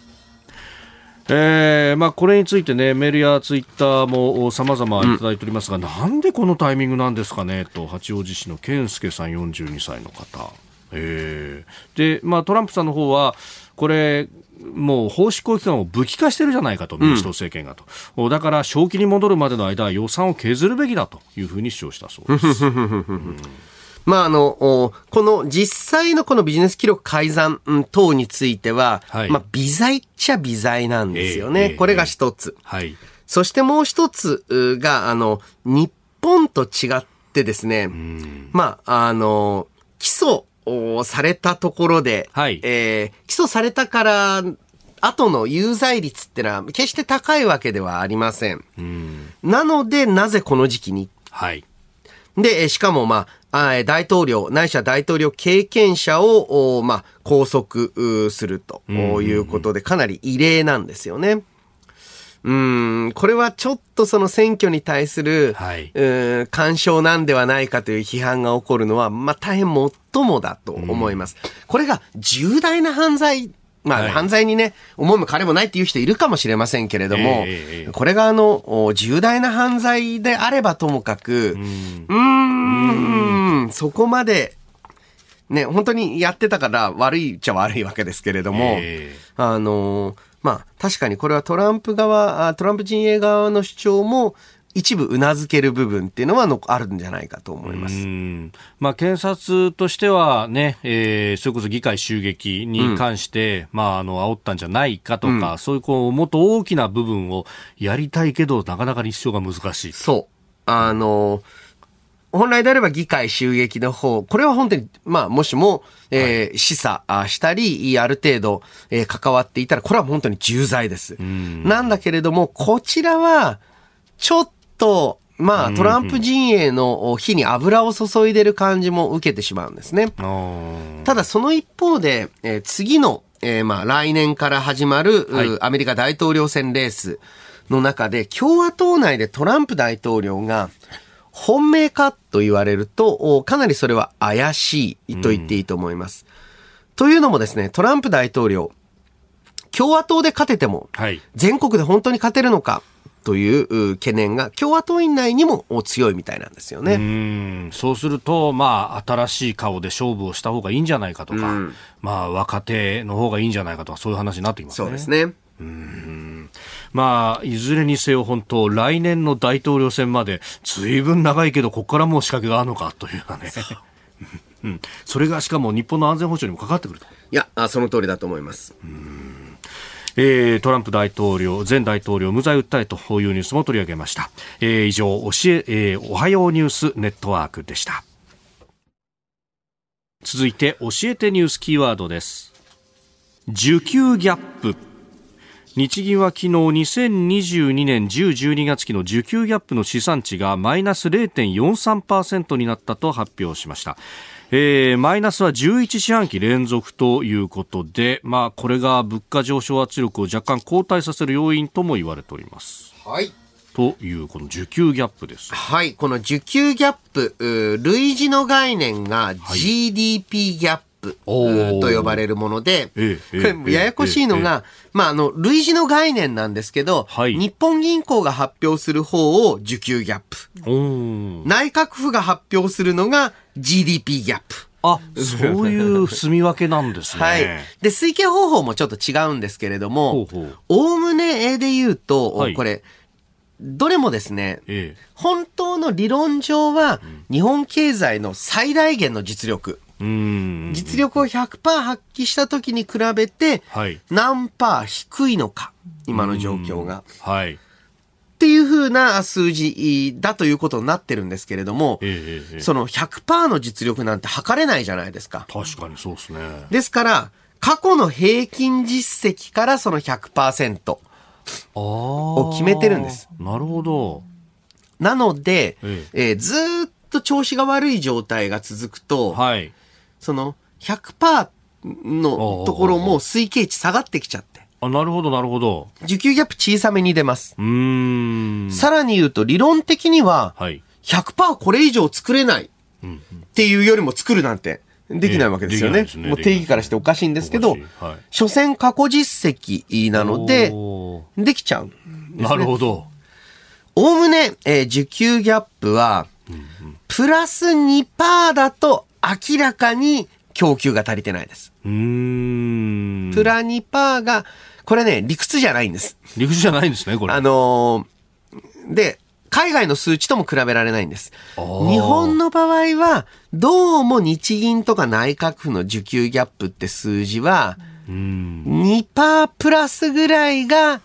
えーまあ、これについてね、メールやツイッターも様々いただいておりますが、うん、なんでこのタイミングなんですかねと、八王子市の健介さん42歳の方。えー、で、まあ、トランプさんの方は、これ、もう法執行機関を武器化してるじゃないかと、民主党政権がと、うん、だから正気に戻るまでの間は予算を削るべきだというふうに主張したそうです。う んまあ、あの、この実際のこのビジネス記録改ざん等については、はい、まあ、微罪っちゃ微罪なんですよね。えー、これが一つ。はい。そしてもう一つが、あの、日本と違ってですね、まあ、あの、起訴をされたところで、はい、えー、起訴されたから後の有罪率ってのは決して高いわけではありません。なので、なぜこの時期に？はい。で、しかも、まあ、大統領、ないしは大統領経験者を、まあ、拘束するということで、かなり異例なんですよね。うん、これはちょっとその選挙に対する、はい、う干渉なんではないかという批判が起こるのは、まあ、大変もっともだと思います。これが重大な犯罪まあ、犯罪にね、思いも彼もないっていう人いるかもしれませんけれども、えー、これがあの、重大な犯罪であればともかく、うん、ん、そこまで、ね、本当にやってたから悪いっちゃ悪いわけですけれども、えー、あの、まあ、確かにこれはトランプ側、トランプ陣営側の主張も、一部うなずける部分っていうのはあるんじゃないかと思います。まあ、検察としてはね、えー、それこそ議会襲撃に関して、うん、まあ、あの、煽ったんじゃないかとか、うん、そういうこう、もっと大きな部分をやりたいけど、なかなか立証が難しい。そう。あの、本来であれば議会襲撃の方、これは本当に、まあ、もしも、えー、はい、示唆したり、ある程度、えー、関わっていたら、これは本当に重罪です。なんだけれども、こちらは、ちょっと、まあ、トランプ陣営の火に油を注いでる感じも受けてしまうんですね。ただ、その一方で、えー、次の、えー、まあ、来年から始まる、はい、アメリカ大統領選レースの中で、共和党内でトランプ大統領が、本命かと言われると、かなりそれは怪しいと言っていいと思います。というのもですね、トランプ大統領、共和党で勝てても、全国で本当に勝てるのか、という懸念が共和党員内にも強いみたいなんですよね。うんそうすると、まあ、新しい顔で勝負をした方がいいんじゃないかとか、まあ、若手の方がいいんじゃないかとか、そういう話になってきますね。そうですね。うんまあ、いずれにせよ本当、来年の大統領選まで、ずいぶん長いけど、ここからもう仕掛けがあるのかというようなね。うん、それがしかも日本の安全保障にもかかってくると。いや、その通りだと思います。うんえー、トランプ大統領、前大統領無罪訴えというニュースも取り上げました。えー、以上、教え、えー、おはようニュースネットワークでした。続いて、教えてニュースキーワードです。需給ギャップ。日銀は昨日2022年10、12月期の需給ギャップの試算値がマイナス0.43%になったと発表しました。えー、マイナスは11四半期連続ということで、まあ、これが物価上昇圧力を若干後退させる要因とも言われております。はい。というこの需給ギャップです。はい、この需給ギャップ、類似の概念が GDP ギャップ。と呼ばれるもので、ややこしいのが、まあ、あの、類似の概念なんですけど、はい、日本銀行が発表する方を需給ギャップ。内閣府が発表するのが GDP ギャップ。あ、そういう住み分けなんですね。はい。で、推計方法もちょっと違うんですけれども、おおむねで言うと、はい、これ、どれもですね、ええ、本当の理論上は、日本経済の最大限の実力。実力を100%発揮した時に比べて、何パー低いのか、今の状況が。はい。っていうふうな数字だということになってるんですけれども、ええ、その100%の実力なんて測れないじゃないですか。確かにそうですね。ですから、過去の平均実績からその100%を決めてるんです。なるほど。なので、ええー、ずっと調子が悪い状態が続くと、はい、その100%のところも推計値下がってきちゃって。あ、なるほど、なるほど。受給ギャップ小さめに出ます。うん。さらに言うと、理論的には、100%これ以上作れないっていうよりも作るなんて、できないわけですよね。ねもう定義からしておかしいんですけど、はい所詮過去実績なので、おできちゃうね。ーなるほど。おおむね、えー受給ギャップは、プラス2%だと明らかに供給が足りてないです。うーん。プラ2%が、これね、理屈じゃないんです。陸上じゃないんですね、これ。あのーで、海外の数値とも比べられないんです。ー日本の場合は、どうも日銀とか内閣府の受給ギャップって数字は、うーん。2%プラスぐらいが、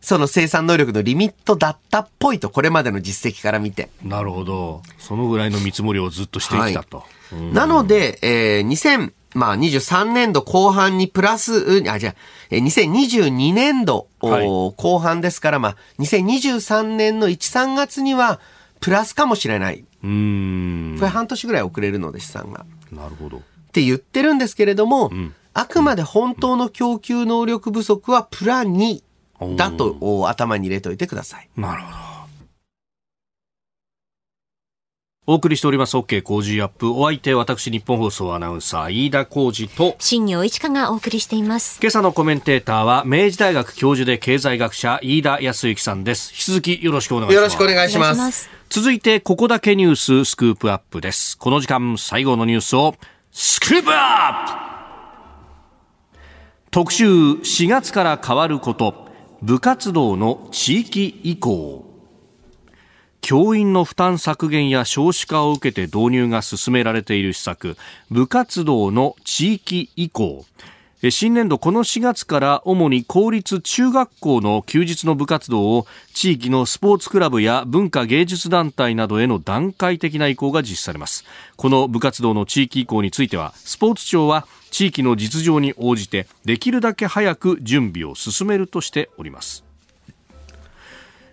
その生産能力のリミットだったっぽいと、これまでの実績から見て。なるほど。そのぐらいの見積もりをずっとしてきたと。うんなので、えー、2000、まあ、23年度後半にプラス、うんあ、じゃあ、えー2022年度、おはい後半ですから、まあ、2023年の1、3月には、プラスかもしれない。うーん。これ半年ぐらい遅れるので、資産が。なるほど。って言ってるんですけれども、んあくまで本当の供給能力不足はプラ2だとお頭に入れておいてください。なるほど。お送りしております OK 工事アップ。お相手、私、日本放送アナウンサー、飯田浩二と、新業一華がお送りしています。今朝のコメンテーターは、明治大学教授で経済学者、飯田康之さんです。引き続きよろしくお願いします。よろしく。お願いします。続いて、ここだけニューススクープアップです。この時間、最後のニュースを、スクープアップ特集、4月から変わること、部活動の地域移行。教員の負担削減や少子化を受けて導入が進められている施策、部活動の地域移行。新年度この4月から主に公立中学校の休日の部活動を地域のスポーツクラブや文化芸術団体などへの段階的な移行が実施されますこの部活動の地域移行についてはスポーツ庁は地域の実情に応じてできるだけ早く準備を進めるとしております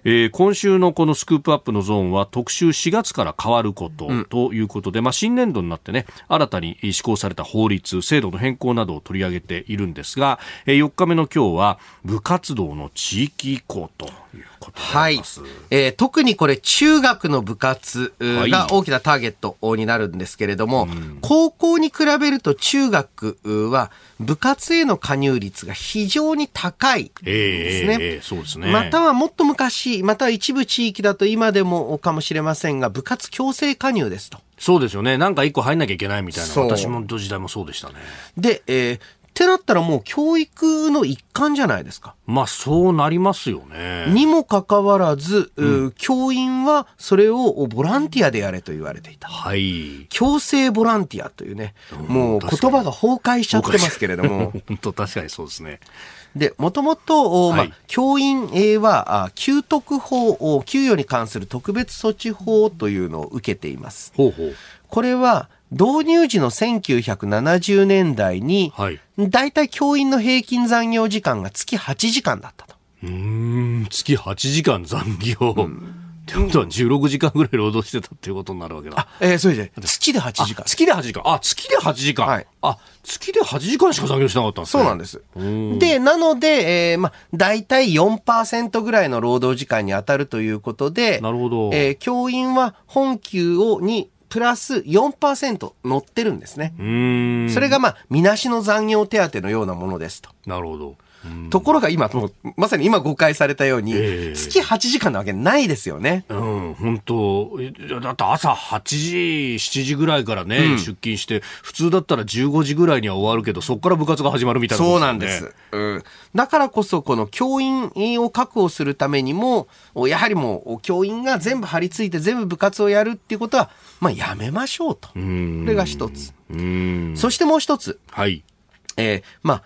えー今週のこのスクープアップのゾーンは特集4月から変わることということで、まあ、新年度になってね新たに施行された法律制度の変更などを取り上げているんですが、えー4日目の今日は部活動の地域移行ということはい。えー特にこれ中学の部活うはいが大きなターゲットになるんですけれども、高校に比べると中学うは部活への加入率が非常に高いえーですね。えーえーそうですね。またはもっと昔、または一部地域だと今でもかもしれませんが、部活強制加入ですと。そうですよね。なんか一個入んなきゃいけないみたいな。私も時代もそうでしたね。で、えーってなったらもう教育の一環じゃないですか。まあそうなりますよね。にもかかわらず、う教員はそれをボランティアでやれと言われていた。はい。強制ボランティアというね、もう確かに言葉が崩壊しちゃってますけれども。本当確かにそうですね。で、もともと、おまあはい教員えーは、あ給特法、お給与に関する特別措置法というのを受けています。ほうほう。これは、導入時の1970年代に、はい。だいたい教員の平均残業時間が月8時間だったと。うーん、月8時間残業。ってことは16時間ぐらい労働してたっていうことになるわけだ。えー、それで、月で8時間あ。月で8時間。あ、月で8時間。はいあ、月で8時間しか残業しなかったんですね。そうなんです。うんで、なので、えー、まあ、大体4%ぐらいの労働時間に当たるということで、なるほど。えー教員は本給をにプラス4%乗ってるんですね。それがまあ、みなしの残業手当のようなものですと。なるほど。うんところが今、もうまさに今誤解されたように、ええ月8時間なわけないですよね。うん、本当だって朝8時、7時ぐらいからね、出勤して、普通だったら15時ぐらいには終わるけど、そこから部活が始まるみたいなもそうよなんです。うん。だからこそ、この教員を確保するためにも、やはりもう、教員が全部張り付いて全部部活をやるっていうことは、まあ、やめましょうと。うん。これが一つ。うん。そしてもう一つ、はい。えーまあ、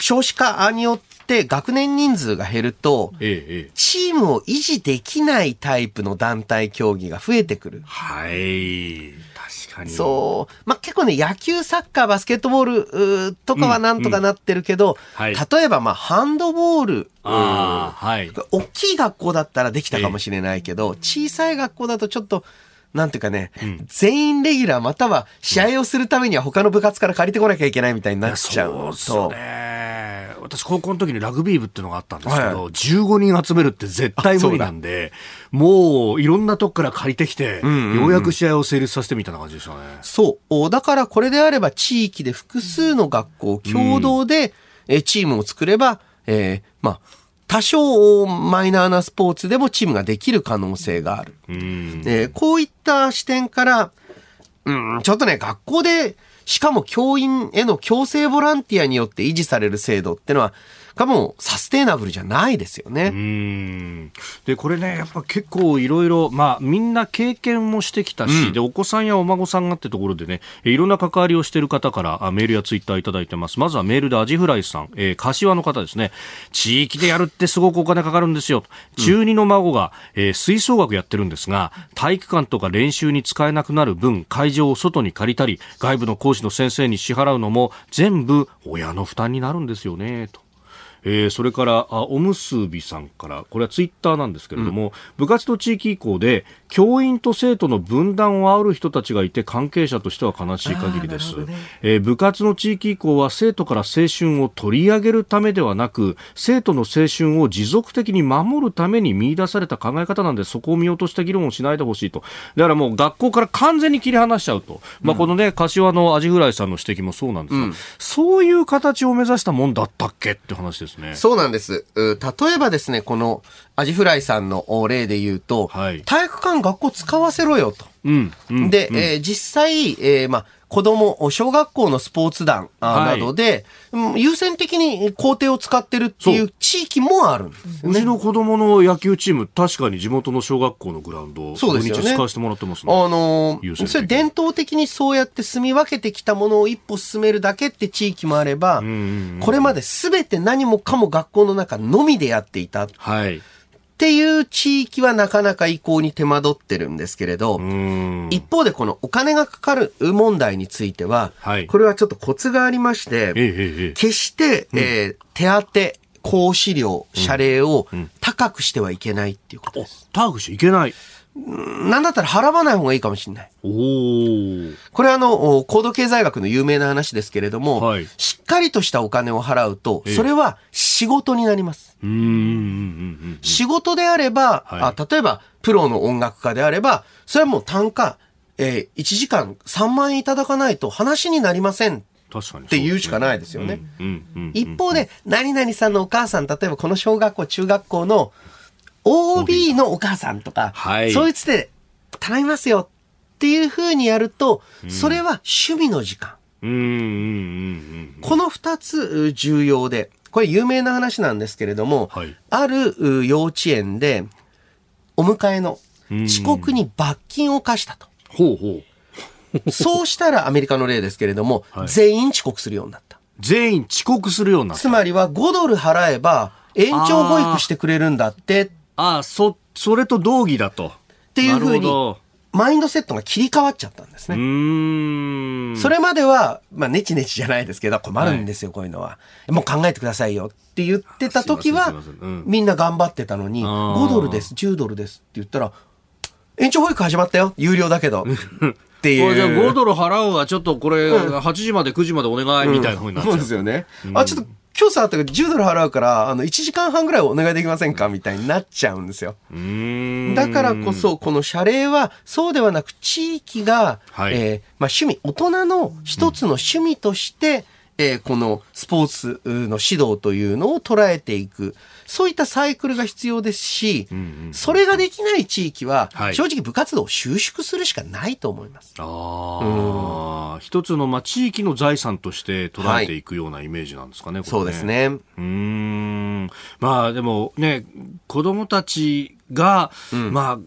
少子化によって学年人数が減ると。チームを維持できないタイプの団体競技が増えてくる。はい。確かに。そう。まあ、結構ね、野球、サッカー、バスケットボールとかはなんとかなってるけど、はい例えばまあ、ハンドボール、ああ、はい。大きい学校だったらできたかもしれないけど、小さい学校だとちょっと、なんていうかね、全員レギュラーまたは試合をするためには他の部活から借りてこなきゃいけないみたいになっちゃうそうですね。私高校の時にラグビー部っていうのがあったんですけど、はい15人集めるって絶対無理なんで、もういろんなとこから借りてきて、んうんうんようやく試合を成立させてみたいな感じでしたね。そう。おだからこれであれば地域で複数の学校共同で、えチームを作れば、えーまあ、多少マイナーなスポーツでもチームができる可能性がある。うん。えーこういった視点から、うん、ちょっとね、学校で、しかも教員への強制ボランティアによって維持される制度ってのは、かもサステイナブルじゃないですよね。うんでこれね、やっぱ結構いろいろ、まあ、みんな経験もしてきたし、でお子さんやお孫さんがってところでね、いろんな関わりをしている方からあメールやツイッターいただいてます。まずはメールでアジフライさん、えー柏の方ですね。地域でやるってすごくお金かかるんですよ。中二の孫が、えー吹奏楽やってるんですが、体育館とか練習に使えなくなる分、会場を外に借りたり、外部の講師の先生に支払うのも全部親の負担になるんですよね、と。えーそれからあおむすびさんからこれはツイッターなんですけれども、部活と地域移行で教員と生徒の分断を煽る人たちがいて関係者としては悲しい限りです、えー部活の地域移行は生徒から青春を取り上げるためではなく生徒の青春を持続的に守るために見出された考え方なんでそこを見落とした議論をしないでほしいと。だからもう学校から完全に切り離しちゃうと、まあ、このね柏のアジフライさんの指摘もそうなんですが、そういう形を目指したもんだったっけって話ですね。そうなんです。例えばですね、このアジフライさんのお例で言うと、はい体育館学校使わせろよと。うん、うんで、えー実際、えーまあ、子供、小学校のスポーツ団などで、うん優先的に校庭を使ってるっていう地域もあるんですよね。うちの子供の野球チーム、確かに地元の小学校のグラウンド、そうですよね土日使わせてもらってますね。あのーそれ伝統的にそうやって住み分けてきたものを一歩進めるだけって地域もあれば、これまで全て何もかも学校の中のみでやっていたっはい。ていう地域はなかなか移行に手間取ってるんですけれど、うん。一方でこのお金がかかる問題については、はいこれはちょっとコツがありまして、ええ決して、えー手当、講師料、謝礼を高くしてはいけないっていうことえです。ターグシいけない。なんだったら払わない方がいいかもしれない。おお。これはあの、お高度経済学の有名な話ですけれども、はいしっかりとしたお金を払うと、ええそれは仕事になります。うん、うん、うん、うん。仕事であれば、はいあ例えば、プロの音楽家であれば、それはもう単価、えー1時間3万円いただかないと話になりません確かに。って言うしかないですよね。うん、うん、うん。一方で、何々さんのお母さん、例えばこの小学校、中学校の OB のお母さんとか、はいそういうつて頼みますよっていう風にやると、それは趣味の時間。うん、うん、うん、この二つう重要で、これ有名な話なんですけれども、はいあるう幼稚園で、お迎えの遅刻に罰金を課したと。ほうほう。そうしたらアメリカの例ですけれども、はい全員遅刻するようになった。全員遅刻するようになった。つまりは5ドル払えば延長保育してくれるんだってっああ、そ、それと同義だと。っていう風にうマインドセットが切り替わっちゃったんですね。それまでは、まあ、ネチネチじゃないですけど、困るんですよ、こういうのは。もう考えてくださいよって言ってた時はんうん、みんな頑張ってたのに、あー5ドルです、10ドルですって言ったら、延長保育始まったよ、有料だけど。っていう。じゃあ5ドル払うわ、ちょっとこれ、8時まで9時までお願いみたいな風になっちゃう。そうですよね。あ、ちょっと、今日さ、10ドル払うから、あの、1時間半ぐらいお願いできませんか？みたいになっちゃうんですよ。だからこそ、この謝礼は、そうではなく、地域が、はい。えーまあ、趣味、大人の一つの趣味として、えーこのスポーツの指導というのを捉えていく。そういったサイクルが必要ですし、それができない地域は、はい正直部活動を収縮するしかないと思います。ああ、一つの、まあ、地域の財産として捉えていくようなイメージなんですかね、これそうです。ね。うーん。まあ、でもね、子供たちが、まあ、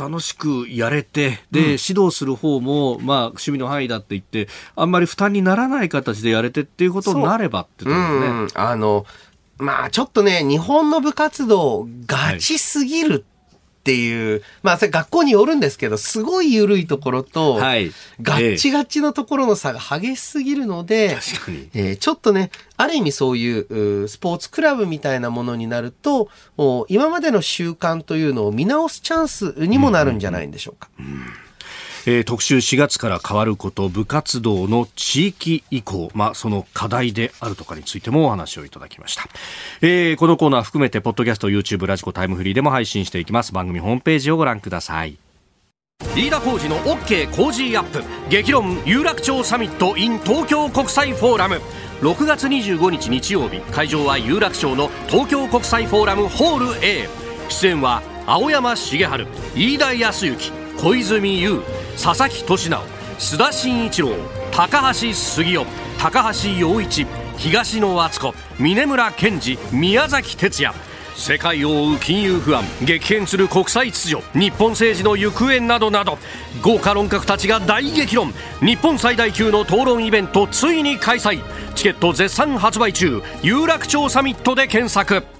楽しくやれて、で、指導する方も、まあ、趣味の範囲だって言って、あんまり負担にならない形でやれてっていうことになればってところですね。うん、あの、まあちょっとね、日本の部活動、ガチすぎるっていう、まあそれ学校によるんですけど、すごい緩いところと、はいガッチガチのところの差が激しすぎるので。えーちょっとね、ある意味そういうスポーツクラブみたいなものになると、お今までの習慣というのを見直すチャンスにもなるんじゃないんでしょうか。えー、特集4月から変わること部活動の地域移行、まあ、その課題であるとかについてもお話をいただきました、えー、このコーナー含めてポッドキャスト YouTube ラジコタイムフリーでも配信していきます。番組ホームページをご覧ください。飯田浩司の OK 工事アップ。激論有楽町サミット in 東京国際フォーラム。6月25日日曜日。会場は有楽町の東京国際フォーラムホール A 出演は青山茂春飯田康之。小泉悠佐々木俊直須田慎一郎高橋杉雄高橋陽一東野敦子峯村健二宮崎哲也。世界を追う金融不安激変する国際秩序日本政治の行方などなど豪華論客たちが大激論。日本最大級の討論イベントついに開催。チケット絶賛発売中。有楽町サミットで検索。